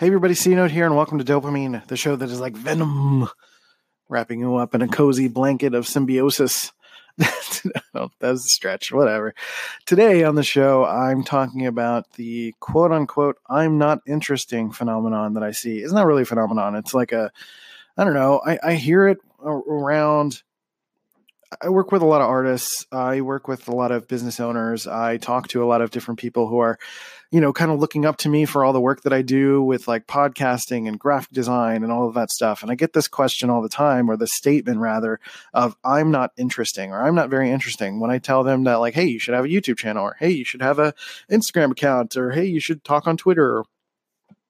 Hey, everybody, C Note here, and welcome to Dopamine, the show that is like venom, wrapping you up in a cozy blanket of symbiosis. oh, that was a stretch, whatever. Today on the show, I'm talking about the quote unquote, I'm not interesting phenomenon that I see. It's not really a phenomenon. It's like a, I don't know, I, I hear it around I work with a lot of artists. I work with a lot of business owners. I talk to a lot of different people who are, you know, kind of looking up to me for all the work that I do with like podcasting and graphic design and all of that stuff. And I get this question all the time, or the statement rather, of I'm not interesting or I'm not very interesting when I tell them that, like, hey, you should have a YouTube channel, or hey, you should have a Instagram account, or hey, you should talk on Twitter, or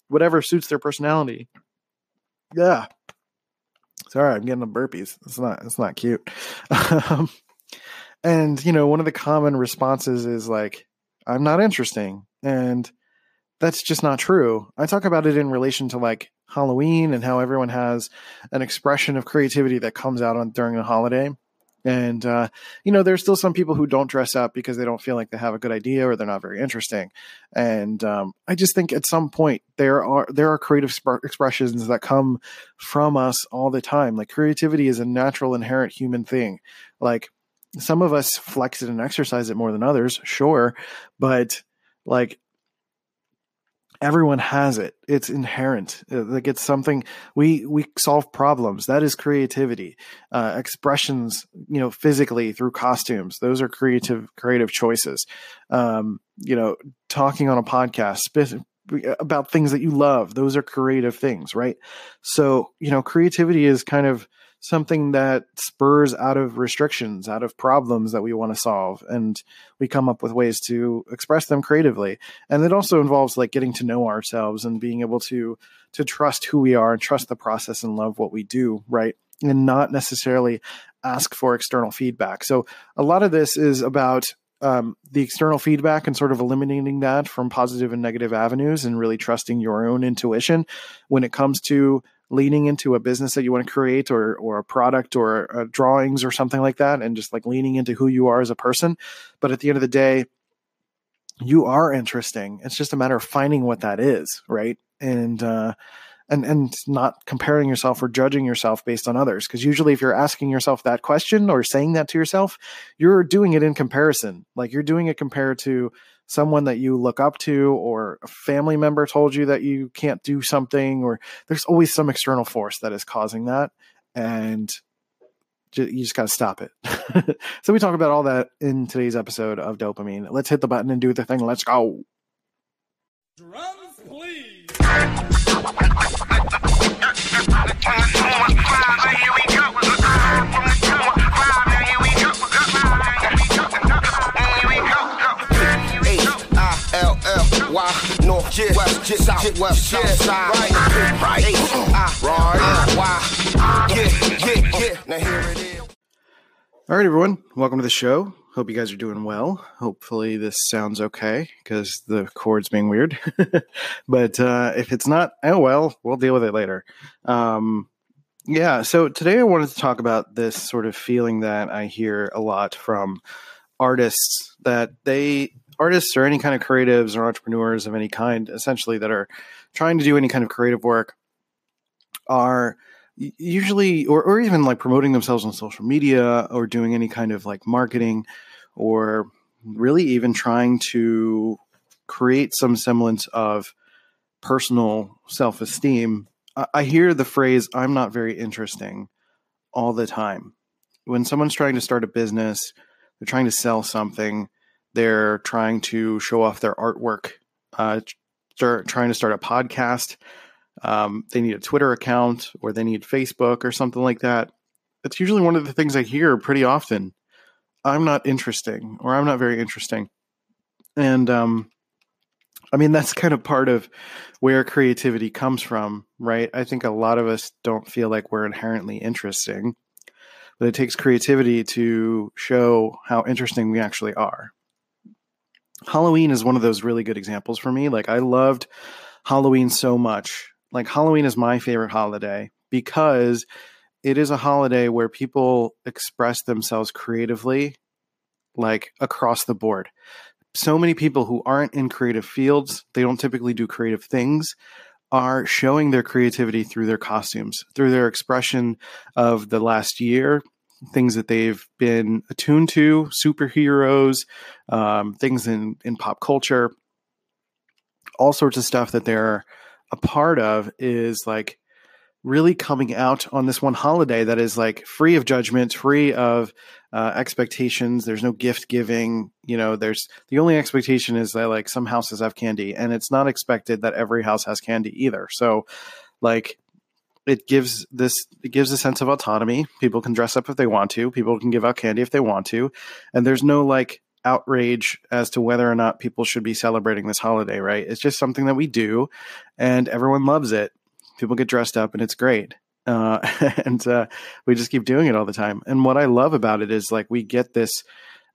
whatever suits their personality. Yeah, Sorry, I'm getting the burpees. It's not. It's not cute. um, and you know, one of the common responses is like, "I'm not interesting," and that's just not true. I talk about it in relation to like Halloween and how everyone has an expression of creativity that comes out on during the holiday. And uh, you know, there's still some people who don't dress up because they don't feel like they have a good idea or they're not very interesting. And um, I just think at some point there are there are creative sp- expressions that come from us all the time. Like creativity is a natural, inherent human thing. Like some of us flex it and exercise it more than others, sure, but like everyone has it. It's inherent. Uh, like it's something we we solve problems. That is creativity. Uh, expressions you know physically through costumes those are creative creative choices. Um, you know talking on a podcast about things that you love those are creative things right? So you know creativity is kind of something that spurs out of restrictions, out of problems that we want to solve. And we come up with ways to express them creatively. And it also involves like getting to know ourselves and being able to to trust who we are and trust the process and love what we do, right? And not necessarily ask for external feedback. So a lot of this is about um, the external feedback and sort of eliminating that from positive and negative avenues and really trusting your own intuition when it comes to leaning into a business that you want to create or or a product or uh, drawings or something like that and just like leaning into who you are as a person. But at the end of the day you are interesting. It's just a matter of finding what that is right? And uh and and not comparing yourself or judging yourself based on others. Because usually if you're asking yourself that question or saying that to yourself you're doing it in comparison. Like you're doing it compared to someone that you look up to or a family member told you that you can't do something or there's always some external force that is causing that and you just got to stop it. so we talk about all that in today's episode of dopamine. Let's hit the button and do the thing. Let's go. Drums, Why? West, yeah, south, yeah, west, yeah, south side, right, right, uh, right, why? Yeah, yeah, yeah. Now here it is. All right, everyone. Welcome to the show. Hope you guys are doing well. Hopefully, this sounds okay because the cord's being weird. but uh, if it's not, oh well, we'll deal with it later. Um, yeah, so today I wanted to talk about this sort of feeling that I hear a lot from artists that they artists or any kind of creatives or entrepreneurs of any kind, essentially, that are trying to do any kind of creative work, are usually, or, or even like promoting themselves on social media or doing any kind of like marketing or really even trying to create some semblance of personal self esteem. I hear the phrase, I'm not very interesting all the time. When someone's trying to start a business, they're trying to sell something, they're trying to show off their artwork. Uh, they're trying to start a podcast. Um, they need a Twitter account or they need Facebook or something like that. It's usually one of the things I hear pretty often. I'm not interesting or I'm not very interesting. And um, I mean, that's kind of part of where creativity comes from, right? I think a lot of us don't feel like we're inherently interesting, but it takes creativity to show how interesting we actually are. Halloween is one of those really good examples for me. Like I loved Halloween so much. Like Halloween is my favorite holiday because it is a holiday where people express themselves creatively like across the board. So many people who aren't in creative fields, they don't typically do creative things, are showing their creativity through their costumes, through their expression of the last year, things that they've been attuned to, superheroes, um, things in, in pop culture, all sorts of stuff that they're a part of is like really coming out on this one holiday that is like free of judgment, free of uh, expectations. There's no gift giving. You know, there's the only expectation is that like some houses have candy, and it's not expected that every house has candy either. So, like, it gives this it gives a sense of autonomy. People can dress up if they want to. People can give out candy if they want to, and there's no like outrage as to whether or not people should be celebrating this holiday. Right? It's just something that we do, and everyone loves it. People get dressed up, and it's great. Uh, and uh, we just keep doing it all the time. And what I love about it is like we get this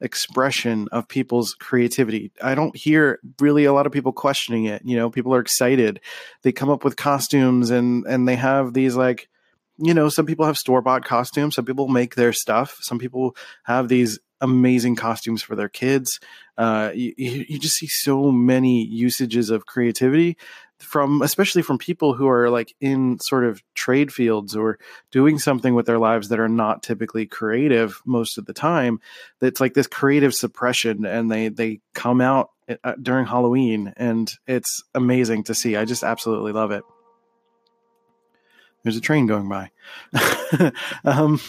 expression of people's creativity. I don't hear really a lot of people questioning it. You know, people are excited. They come up with costumes and and they have these like you know, some people have store bought costumes. Some people make their stuff. Some people have these amazing costumes for their kids. Uh, you, you just see so many usages of creativity from especially from people who are like in sort of trade fields or doing something with their lives that are not typically creative most of the time that's like this creative suppression and they they come out uh, during halloween and it's amazing to see. I just absolutely love it. There's a train going by. Um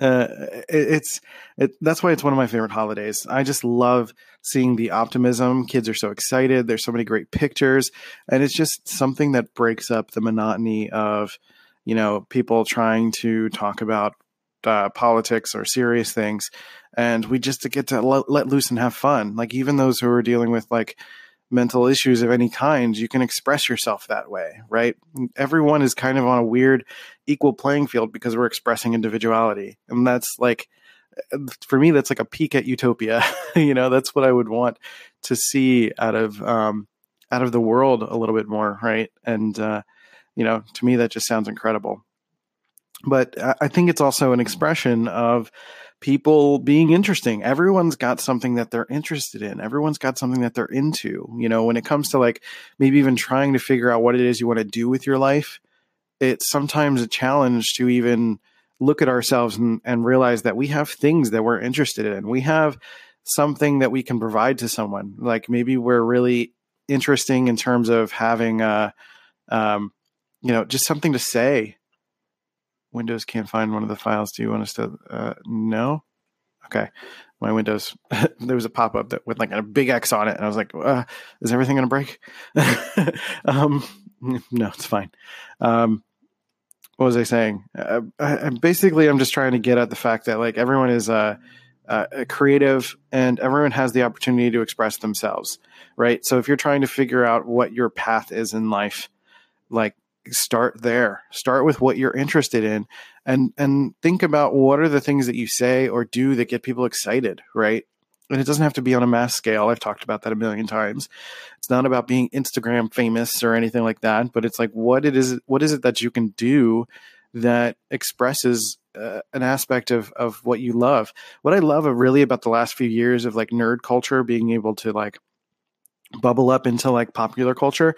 uh, it, it's it, that's why it's one of my favorite holidays. I just love seeing the optimism. Kids are so excited. There's so many great pictures, and it's just something that breaks up the monotony of you know people trying to talk about uh, politics or serious things, and we just get to let, let loose and have fun. Like even those who are dealing with like mental issues of any kind, you can express yourself that way, right? Everyone is kind of on a weird equal playing field because we're expressing individuality. And that's like, for me, that's like a peek at utopia. you know, that's what I would want to see out of, um, out of the world a little bit more, right? And, uh, you know, to me, that just sounds incredible. But I think it's also an expression of, people being interesting. Everyone's got something that they're interested in. Everyone's got something that they're into. You know, when it comes to like maybe even trying to figure out what it is you want to do with your life, it's sometimes a challenge to even look at ourselves and, and realize that we have things that we're interested in. We have something that we can provide to someone. Like maybe we're really interesting in terms of having a, um, you know, just something to say Windows can't find one of the files. Do you want us to? Uh, no. Okay. My Windows, there was a pop up that with like a big X on it, and I was like, uh, "Is everything going to break?" um, no, it's fine. Um, what was I saying? Uh, I, basically, I'm just trying to get at the fact that like everyone is uh, uh, creative and everyone has the opportunity to express themselves, right? So if you're trying to figure out what your path is in life, like start there. Start with what you're interested in and and think about what are the things that you say or do that get people excited right? And it doesn't have to be on a mass scale. I've talked about that a million times. It's not about being instagram famous or anything like that but it's like what it is what is it that you can do that expresses uh, an aspect of of what you love? What i love really about the last few years of like nerd culture being able to like bubble up into like popular culture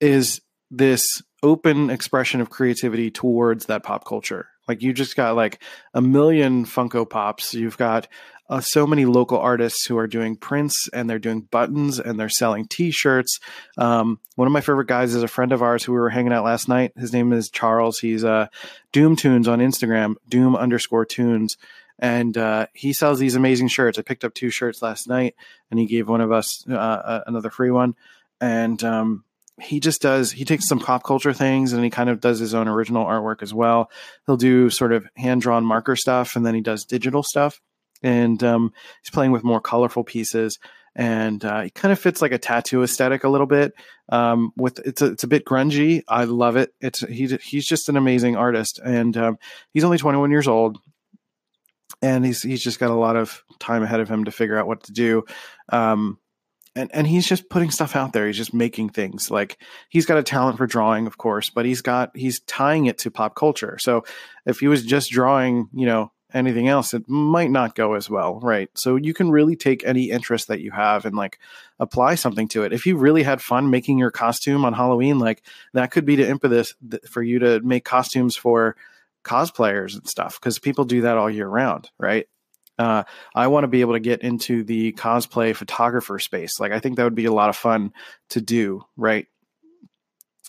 is this open expression of creativity towards that pop culture. Like you just got like a million Funko Pops. You've got uh, so many local artists who are doing prints and they're doing buttons and they're selling T-shirts. Um, one of my favorite guys is a friend of ours who we were hanging out last night. His name is Charles. He's uh, Doom Tunes on Instagram, Doom underscore Tunes, and uh, he sells these amazing shirts. I picked up two shirts last night, and he gave one of us uh, another free one. And um, he just does he takes some pop culture things and he kind of does his own original artwork as well. He'll do sort of hand drawn marker stuff and then he does digital stuff. And um, he's playing with more colorful pieces and uh, he kind of fits like a tattoo aesthetic a little bit um, with it's a, it's a bit grungy. I love it. It's he's, he's just an amazing artist and um, he's only 21 years old and he's he's just got a lot of time ahead of him to figure out what to do. Um, and and he's just putting stuff out there. He's just making things. Like he's got a talent for drawing, of course, but he's got he's tying it to pop culture. So if he was just drawing, you know, anything else, it might not go as well, right? So you can really take any interest that you have and like apply something to it. If you really had fun making your costume on Halloween, like that could be the impetus for you to make costumes for cosplayers and stuff because people do that all year round, right? Uh, I want to be able to get into the cosplay photographer space. Like, I think that would be a lot of fun to do, right?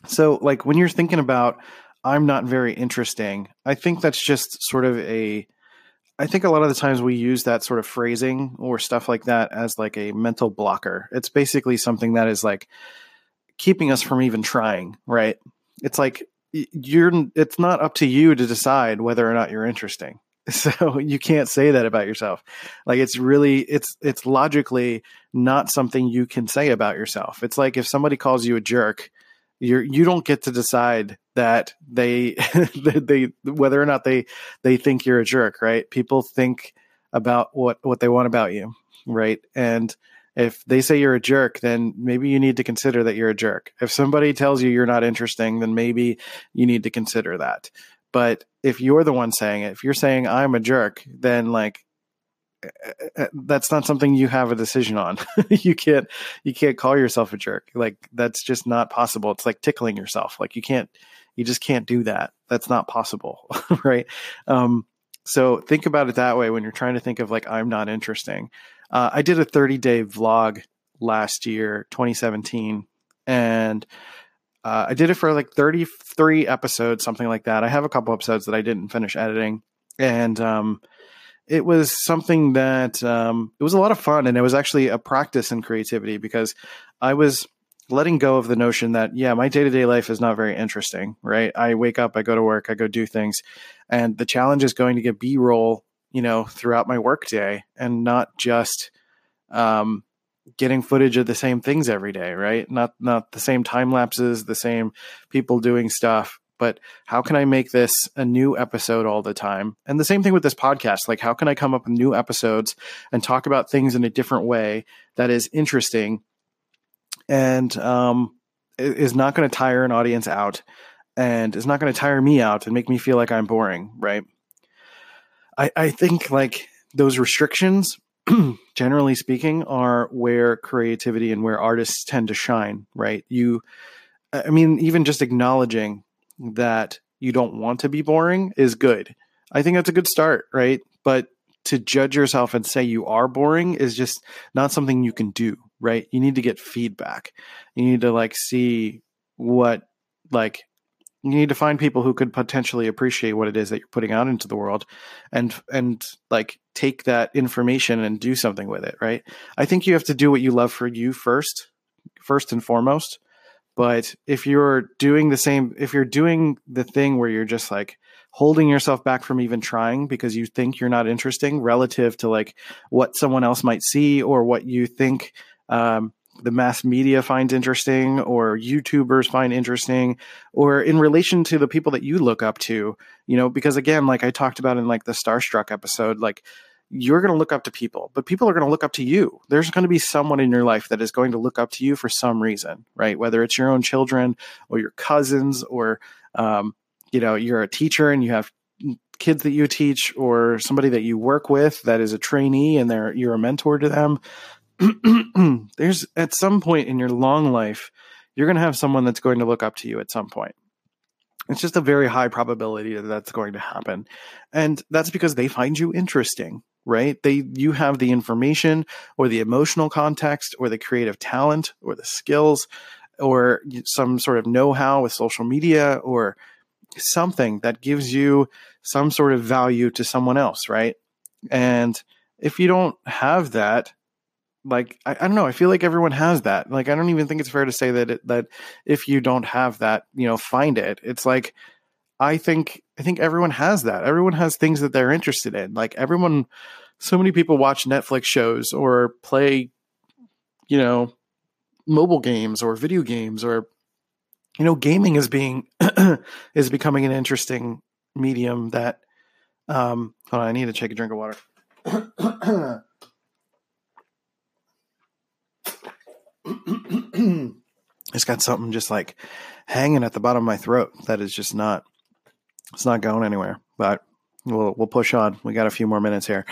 So, like, when you're thinking about, I'm not very interesting, I think that's just sort of a, I think a lot of the times we use that sort of phrasing or stuff like that as like a mental blocker. It's basically something that is like keeping us from even trying, right? It's like, you're it's not up to you to decide whether or not you're interesting so you can't say that about yourself like it's really it's it's logically not something you can say about yourself it's like if somebody calls you a jerk you're you don't get to decide that they they whether or not they they think you're a jerk right people think about what what they want about you right and if they say you're a jerk, then maybe you need to consider that you're a jerk. If somebody tells you you're not interesting, then maybe you need to consider that. But if you're the one saying it, if you're saying I'm a jerk, then like eh, eh, eh, that's not something you have a decision on. you can't you can't call yourself a jerk. Like that's just not possible. It's like tickling yourself. Like you can't you just can't do that. That's not possible, right? Um, so think about it that way when you're trying to think of like I'm not interesting. Uh, I did a 30 day vlog last year, 2017, and uh, I did it for like 33 episodes, something like that. I have a couple episodes that I didn't finish editing, and um, it was something that um, it was a lot of fun, and it was actually a practice in creativity because I was letting go of the notion that yeah, my day to day life is not very interesting. Right? I wake up, I go to work, I go do things, and the challenge is going to get B roll, you know, throughout my workday, and not just um, getting footage of the same things every day, right? Not not the same time lapses, the same people doing stuff, but how can I make this a new episode all the time? And the same thing with this podcast. Like how can I come up with new episodes and talk about things in a different way that is interesting and um, is not going to tire an audience out and is not going to tire me out and make me feel like I'm boring, right? I, I think like those restrictions generally speaking, are where creativity and where artists tend to shine, right? You, I mean, even just acknowledging that you don't want to be boring is good. I think that's a good start, right? But to judge yourself and say you are boring is just not something you can do, right? You need to get feedback. You need to like see what like you need to find people who could potentially appreciate what it is that you're putting out into the world and and like take that information and do something with it right? I think you have to do what you love for you first first and foremost. But if you're doing the same if you're doing the thing where you're just like holding yourself back from even trying because you think you're not interesting relative to like what someone else might see or what you think um, the mass media finds interesting or YouTubers find interesting or in relation to the people that you look up to, you know, because again, like I talked about in like the Starstruck episode, like you're going to look up to people, but people are going to look up to you. There's going to be someone in your life that is going to look up to you for some reason, right? Whether it's your own children or your cousins or, um, you know, you're a teacher and you have kids that you teach or somebody that you work with that is a trainee and they're you're a mentor to them there's at some point in your long life, you're going to have someone that's going to look up to you at some point. It's just a very high probability that that's going to happen. And that's because they find you interesting, right? They you have the information or the emotional context or the creative talent or the skills or some sort of know-how with social media or something that gives you some sort of value to someone else, right? And if you don't have that, like I, I, don't know i feel like everyone has that like i don't even think it's fair to say that it, that if you don't have that you know find it. It's like i think i think everyone has that. Everyone has things that they're interested in. Like everyone so many people watch netflix shows or play you know mobile games or video games or you know gaming is being is becoming an interesting medium that um hold on i need to take a drink of water it's got something just like hanging at the bottom of my throat that is just not it's not going anywhere but we'll we'll push on. We got a few more minutes here.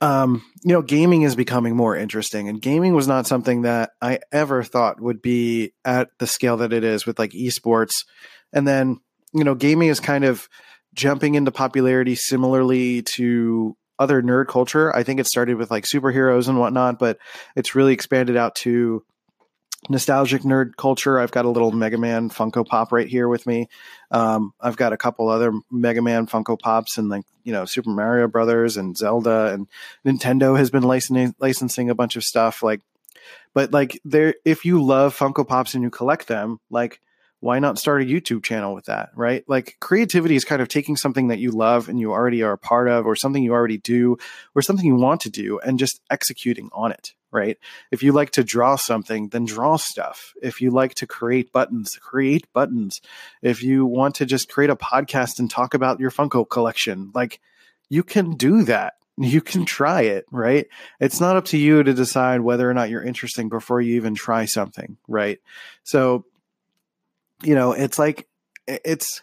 Um, you know, gaming is becoming more interesting, and gaming was not something that I ever thought would be at the scale that it is with like esports. And then, you know, gaming is kind of jumping into popularity similarly to other nerd culture. I think it started with like superheroes and whatnot, but it's really expanded out to nostalgic nerd culture. I've got a little Mega Man Funko Pop right here with me. Um, I've got a couple other Mega Man Funko Pops and like you know Super Mario Brothers and Zelda and Nintendo has been licensing licensing a bunch of stuff like. But like there, if you love Funko Pops and you collect them, like why not start a YouTube channel with that, right? Like creativity is kind of taking something that you love and you already are a part of, or something you already do, or something you want to do, and just executing on it, right? If you like to draw something, then draw stuff. If you like to create buttons, create buttons. If you want to just create a podcast and talk about your Funko collection, like you can do that. You can try it, right? It's not up to you to decide whether or not you're interesting before you even try something, right? So you know, it's like it's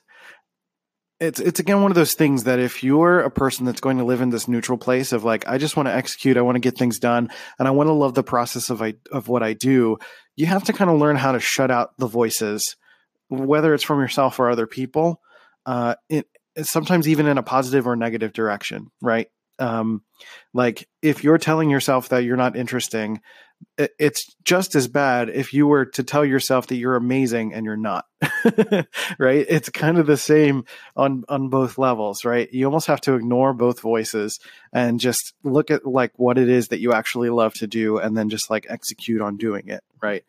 it's it's again one of those things that if you're a person that's going to live in this neutral place of like I just want to execute, I want to get things done, and I want to love the process of I of what I do, you have to kind of learn how to shut out the voices, whether it's from yourself or other people. Uh, it, sometimes even in a positive or negative direction, right? Um, like if you're telling yourself that you're not interesting, it's just as bad if you were to tell yourself that you're amazing and you're not right? It's kind of the same on on both levels right? You almost have to ignore both voices and just look at like what it is that you actually love to do and then just like execute on doing it right?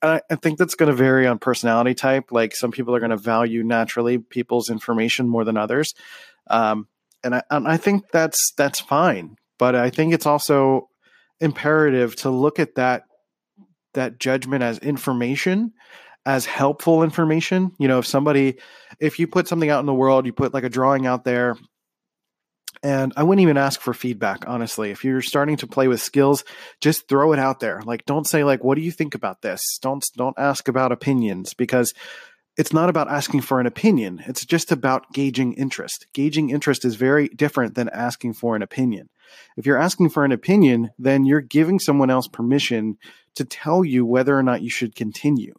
I, I think that's going to vary on personality type. Like some people are going to value naturally people's information more than others. Um, and I, and I think that's that's fine. But i think it's also imperative to look at that that judgment as information as helpful information. You know if somebody if you put something out in the world you put like a drawing out there and i wouldn't even ask for feedback honestly. If you're starting to play with skills just throw it out there. Like don't say like what do you think about this? Don't don't ask about opinions because it's not about asking for an opinion. It's just about gauging interest. Gauging interest is very different than asking for an opinion if you're asking for an opinion, then you're giving someone else permission to tell you whether or not you should continue.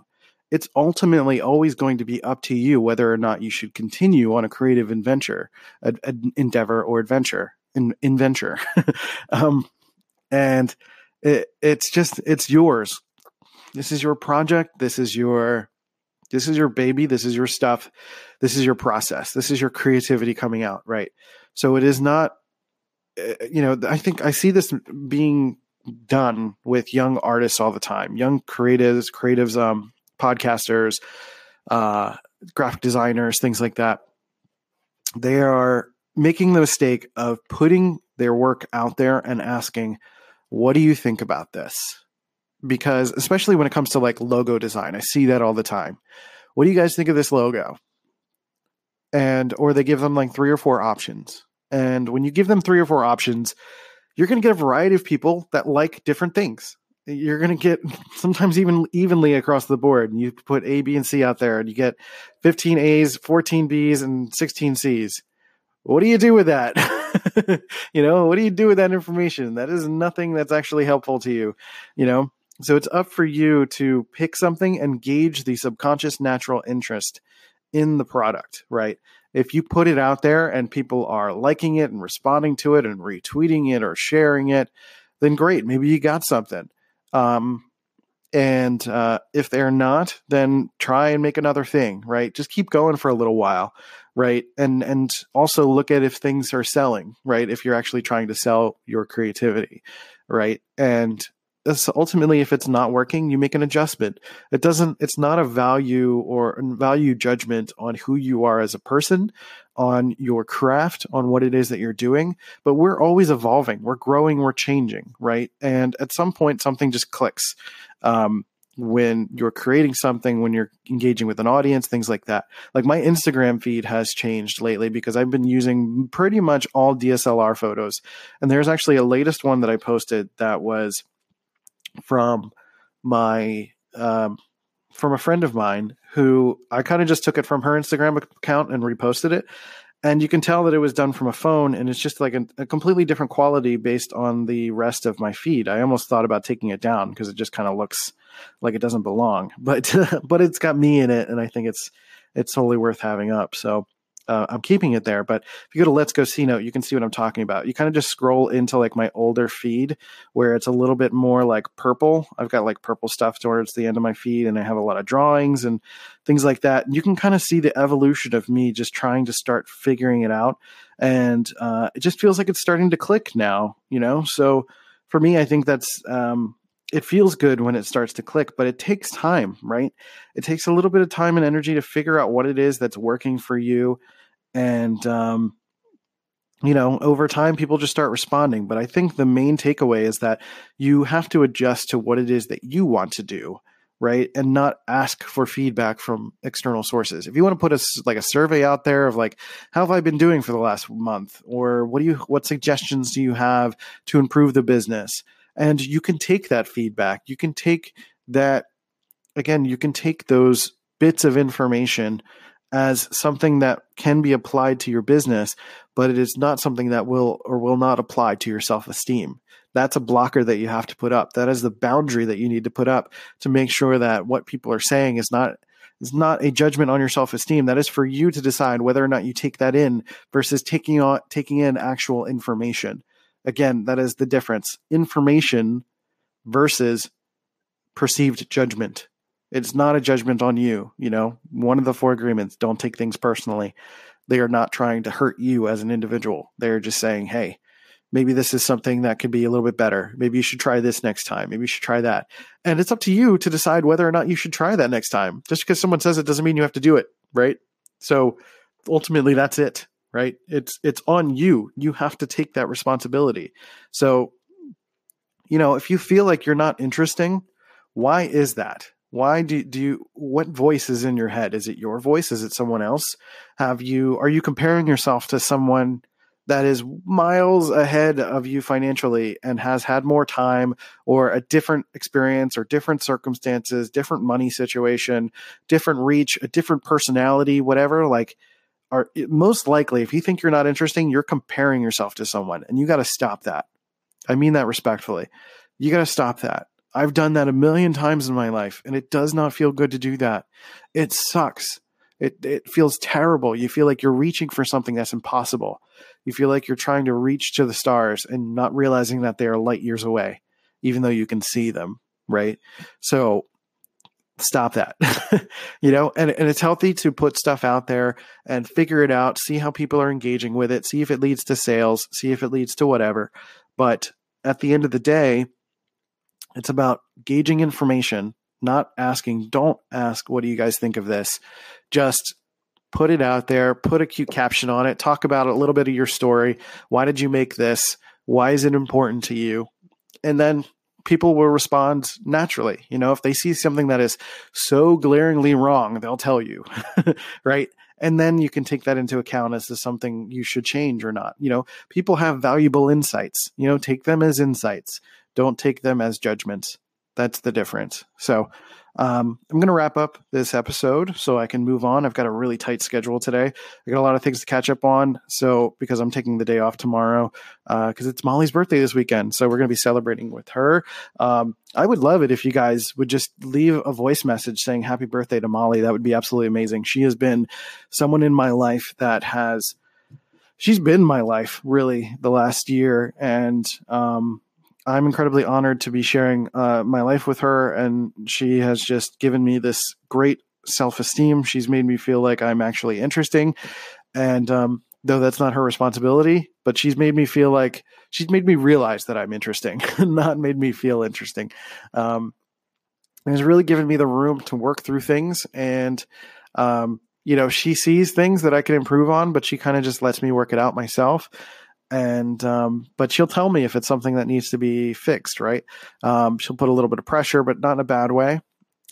It's ultimately always going to be up to you whether or not you should continue on a creative adventure, an endeavor or adventure, in, adventure. um, and it, it's just it's yours. This is your project. This is your this is your baby. This is your stuff. This is your process. This is your creativity coming out, right? So it is not you know, I think I see this being done with young artists all the time, young creatives, creatives, um, podcasters, uh, graphic designers, things like that. They are making the mistake of putting their work out there and asking, "What do you think about this?" Because especially when it comes to like logo design, I see that all the time. What do you guys think of this logo? And or they give them like three or four options and when you give them three or four options, you're going to get a variety of people that like different things. You're going to get sometimes even evenly across the board. And You put A, B, and C out there, and you get 15 A's, 14 B's, and 16 C's. What do you do with that? you know, what do you do with that information? That is nothing that's actually helpful to you, you know? So it's up for you to pick something and gauge the subconscious natural interest in the product, right? If you put it out there and people are liking it and responding to it and retweeting it or sharing it, then great, maybe you got something. Um, and uh, if they're not, then try and make another thing, right? Just keep going for a little while, right? And and also look at if things are selling, right? If you're actually trying to sell your creativity, right? And ultimately if it's not working you make an adjustment. It doesn't it's not a value or value judgment on who you are as a person on your craft on what it is that you're doing but we're always evolving. We're growing we're changing right? And at some point something just clicks um, when you're creating something when you're engaging with an audience things like that. Like my instagram feed has changed lately because i've been using pretty much all dslr photos. And there's actually a latest one that i posted that was from my um, from a friend of mine who I kind of just took it from her Instagram account and reposted it. and you can tell that it was done from a phone and it's just like a, a, completely different quality based on the rest of my feed. I almost thought about taking it down because it just kind of looks like it doesn't belong. But but it's got me in it and i think it's it's totally worth having up. So uh, I'm keeping it there. But if you go to Let's Go C Note, you can see what I'm talking about. You kind of just scroll into like my older feed where it's a little bit more like purple. I've got like purple stuff towards the end of my feed, and I have a lot of drawings and things like that. And you can kind of see the evolution of me just trying to start figuring it out. And uh, it just feels like it's starting to click now, you know? So for me, I think that's. Um, it feels good when it starts to click, but it takes time, right? It takes a little bit of time and energy to figure out what it is that's working for you and um, you know over time people just start responding. But i think the main takeaway is that you have to adjust to what it is that you want to do right? And not ask for feedback from external sources. If you want to put a like a survey out there of like how have i been doing for the last month? Or what do you what suggestions do you have to improve the business? And you can take that feedback. You can take that again you can take those bits of information as something that can be applied to your business, but it is not something that will or will not apply to your self esteem. That's a blocker that you have to put up. That is the boundary that you need to put up to make sure that what people are saying is not is not a judgment on your self esteem. That is for you to decide whether or not you take that in versus taking on taking in actual information. Again, that is the difference. Information versus perceived judgment. It's not a judgment on you. You know, one of the four agreements don't take things personally. They are not trying to hurt you as an individual. They're just saying, hey, maybe this is something that could be a little bit better. Maybe you should try this next time. Maybe you should try that. And it's up to you to decide whether or not you should try that next time. Just because someone says it doesn't mean you have to do it, right? So ultimately that's it, right? It's it's on you. You have to take that responsibility. So you know, if you feel like you're not interesting, why is that? Why do, do you what voice is in your head? Is it your voice? Is it someone else? Have you are you comparing yourself to someone that is miles ahead of you financially and has had more time or a different experience or different circumstances different money situation different reach a different personality whatever? Like are most likely if you think you're not interesting you're comparing yourself to someone and you got to stop that. I mean that respectfully. You got to stop that I've done that a million times in my life, and it does not feel good to do that. It sucks. It it feels terrible. You feel like you're reaching for something that's impossible. You feel like you're trying to reach to the stars and not realizing that they are light years away, even though you can see them, right? So stop that. you know, and, and it's healthy to put stuff out there and figure it out, see how people are engaging with it, see if it leads to sales, see if it leads to whatever. But at the end of the day, it's about gauging information, not asking, don't ask, what do you guys think of this? Just put it out there, put a cute caption on it, talk about a little bit of your story. Why did you make this? Why is it important to you? And then people will respond naturally. You know, if they see something that is so glaringly wrong, they'll tell you, right? And then you can take that into account as to something you should change or not. You know, people have valuable insights, you know, take them as insights. Don't take them as judgments. That's the difference. So um, I'm going to wrap up this episode so I can move on. I've got a really tight schedule today. I got a lot of things to catch up on. So because I'm taking the day off tomorrow, because uh, it's Molly's birthday this weekend, so we're going to be celebrating with her. Um, I would love it if you guys would just leave a voice message saying happy birthday to Molly. That would be absolutely amazing. She has been someone in my life that has. She's been my life really the last year, and um, I'm incredibly honored to be sharing uh, my life with her, and she has just given me this great self esteem. She's made me feel like I'm actually interesting, and um, though that's not her responsibility, but she's made me feel like she's made me realize that I'm interesting, not made me feel interesting. Um, and has really given me the room to work through things, and um, you know, she sees things that I can improve on, but she kind of just lets me work it out myself and um, but she'll tell me if it's something that needs to be fixed right? Um, she'll put a little bit of pressure but not in a bad way.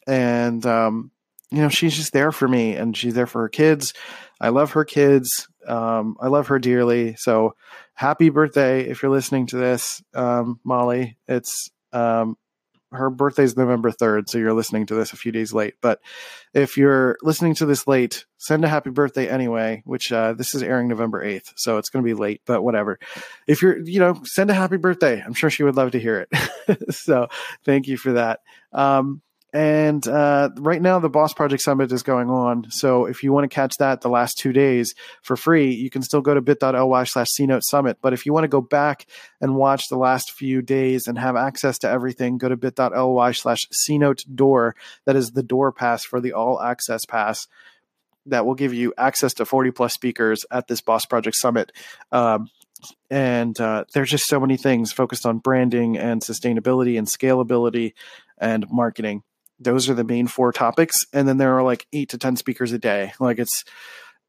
And um, you know she's just there for me and she's there for her kids. I love her kids. Um, i love her dearly. So happy birthday if you're listening to this um, molly. It's um, her birthday's November 3rd, so you're listening to this a few days late. But if you're listening to this late, send a happy birthday anyway, which uh, this is airing November 8th, so it's going to be late, but whatever. If you're, you know, send a happy birthday. I'm sure she would love to hear it. so thank you for that. Um, and uh, right now, the Boss Project Summit is going on. So if you want to catch that the last two days for free, you can still go to bit.ly slash CNote Summit. But if you want to go back and watch the last few days and have access to everything, go to bit.ly slash CNote Door. That is the door pass for the all access pass that will give you access to 40 plus speakers at this Boss Project Summit. Um, and uh, there's just so many things focused on branding and sustainability and scalability and marketing those are the main four topics. And then there are like 8 to 10 speakers a day. Like it's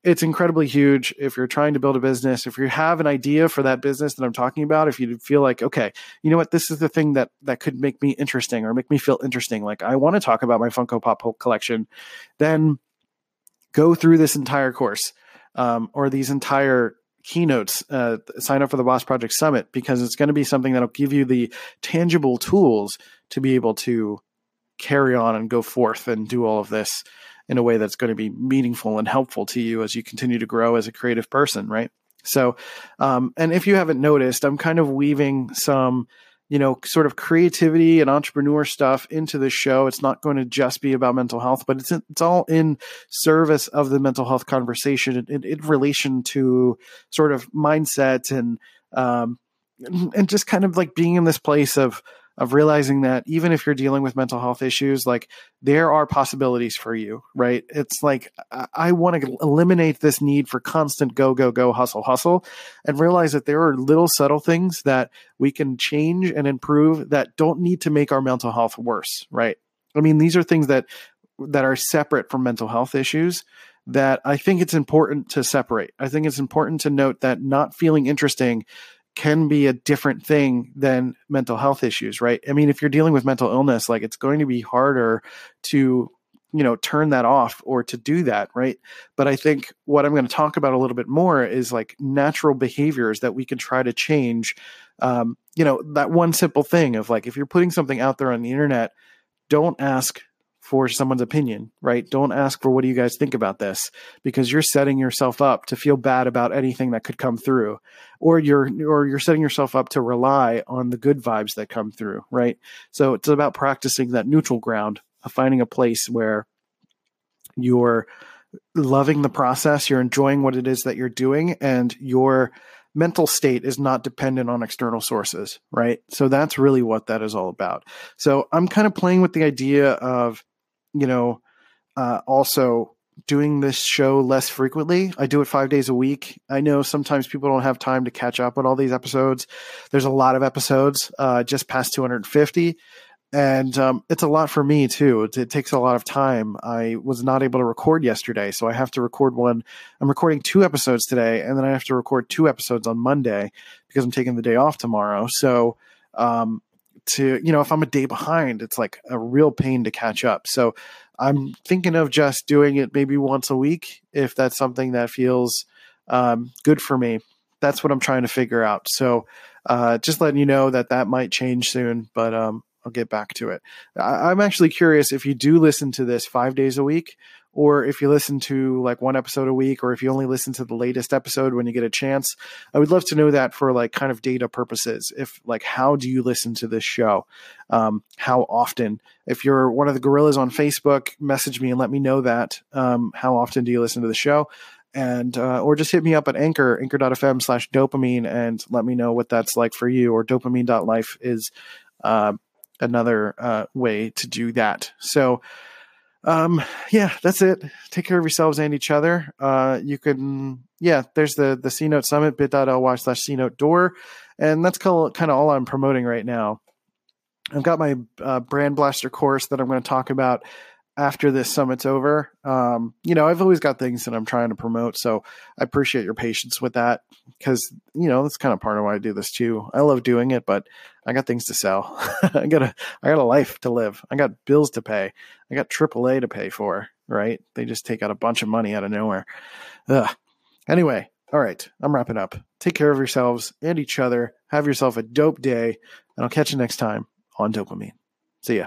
it's incredibly huge. If you're trying to build a business if you have an idea for that business that i'm talking about if you feel like okay you know what? This is the thing that that could make me interesting or make me feel interesting. Like i want to talk about my funko pop collection then go through this entire course um, or these entire keynotes uh, sign up for the boss project summit because it's going to be something that'll give you the tangible tools to be able to carry on and go forth and do all of this in a way that's going to be meaningful and helpful to you as you continue to grow as a creative person, right? So, um, and if you haven't noticed, I'm kind of weaving some, you know, sort of creativity and entrepreneur stuff into the show. It's not going to just be about mental health, but it's it's all in service of the mental health conversation in, in relation to sort of mindset and um, and just kind of like being in this place of of realizing that even if you're dealing with mental health issues, like there are possibilities for you, right? It's like I, I want to eliminate this need for constant go, go, go, hustle, hustle, and realize that there are little subtle things that we can change and improve that don't need to make our mental health worse, right? I mean, these are things that that are separate from mental health issues that I think it's important to separate. I think it's important to note that not feeling interesting can be a different thing than mental health issues, right? I mean, if you're dealing with mental illness, like it's going to be harder to, you know, turn that off or to do that, right? But I think what I'm going to talk about a little bit more is like natural behaviors that we can try to change. Um, you know, that one simple thing of like, if you're putting something out there on the internet, don't ask for someone's opinion, right? Don't ask for what do you guys think about this because you're setting yourself up to feel bad about anything that could come through or you're or you're setting yourself up to rely on the good vibes that come through, right? So it's about practicing that neutral ground of finding a place where you're loving the process, you're enjoying what it is that you're doing and your mental state is not dependent on external sources, right? So that's really what that is all about. So I'm kind of playing with the idea of you know, uh, also doing this show less frequently. I do it five days a week. I know sometimes people don't have time to catch up on all these episodes. There's a lot of episodes, uh, just past 250. And um, it's a lot for me too. It, it, takes a lot of time. I was not able to record yesterday, so I have to record one. I'm recording two episodes today, and then I have to record two episodes on Monday because I'm taking the day off tomorrow. So um, to you know if i'm a day behind it's like a real pain to catch up. So i'm thinking of just doing it maybe once a week if that's something that feels um, good for me. That's what i'm trying to figure out. So uh, just letting you know that that might change soon but um, i'll get back to it. I- i'm actually curious if you do listen to this five days a week or if you listen to like one episode a week or if you only listen to the latest episode when you get a chance i would love to know that for like kind of data purposes. If like how do you listen to this show? Um, how often? If you're one of the gorillas on facebook message me and let me know that. Um, how often do you listen to the show? And uh, or just hit me up at anchor anchor.fm slash dopamine and let me know what that's like for you or dopamine.life is uh, another uh, way to do that. So um yeah that's it. Take care of yourselves and each other. Uh you can yeah there's the the c note summit bit.ly slash c note door and that's kind of, kind of all i'm promoting right now. I've got my uh, brand blaster course that i'm going to talk about after this summit's over. Um, you know, I've always got things that I'm trying to promote, so I appreciate your patience with that because you know that's kind of part of why I do this too. I love doing it, but I got things to sell. I got a I got a life to live. I got bills to pay. I got AAA to pay for. Right? They just take out a bunch of money out of nowhere. Ugh. Anyway, all right, I'm wrapping up. Take care of yourselves and each other. Have yourself a dope day, and I'll catch you next time on Dopamine. See ya.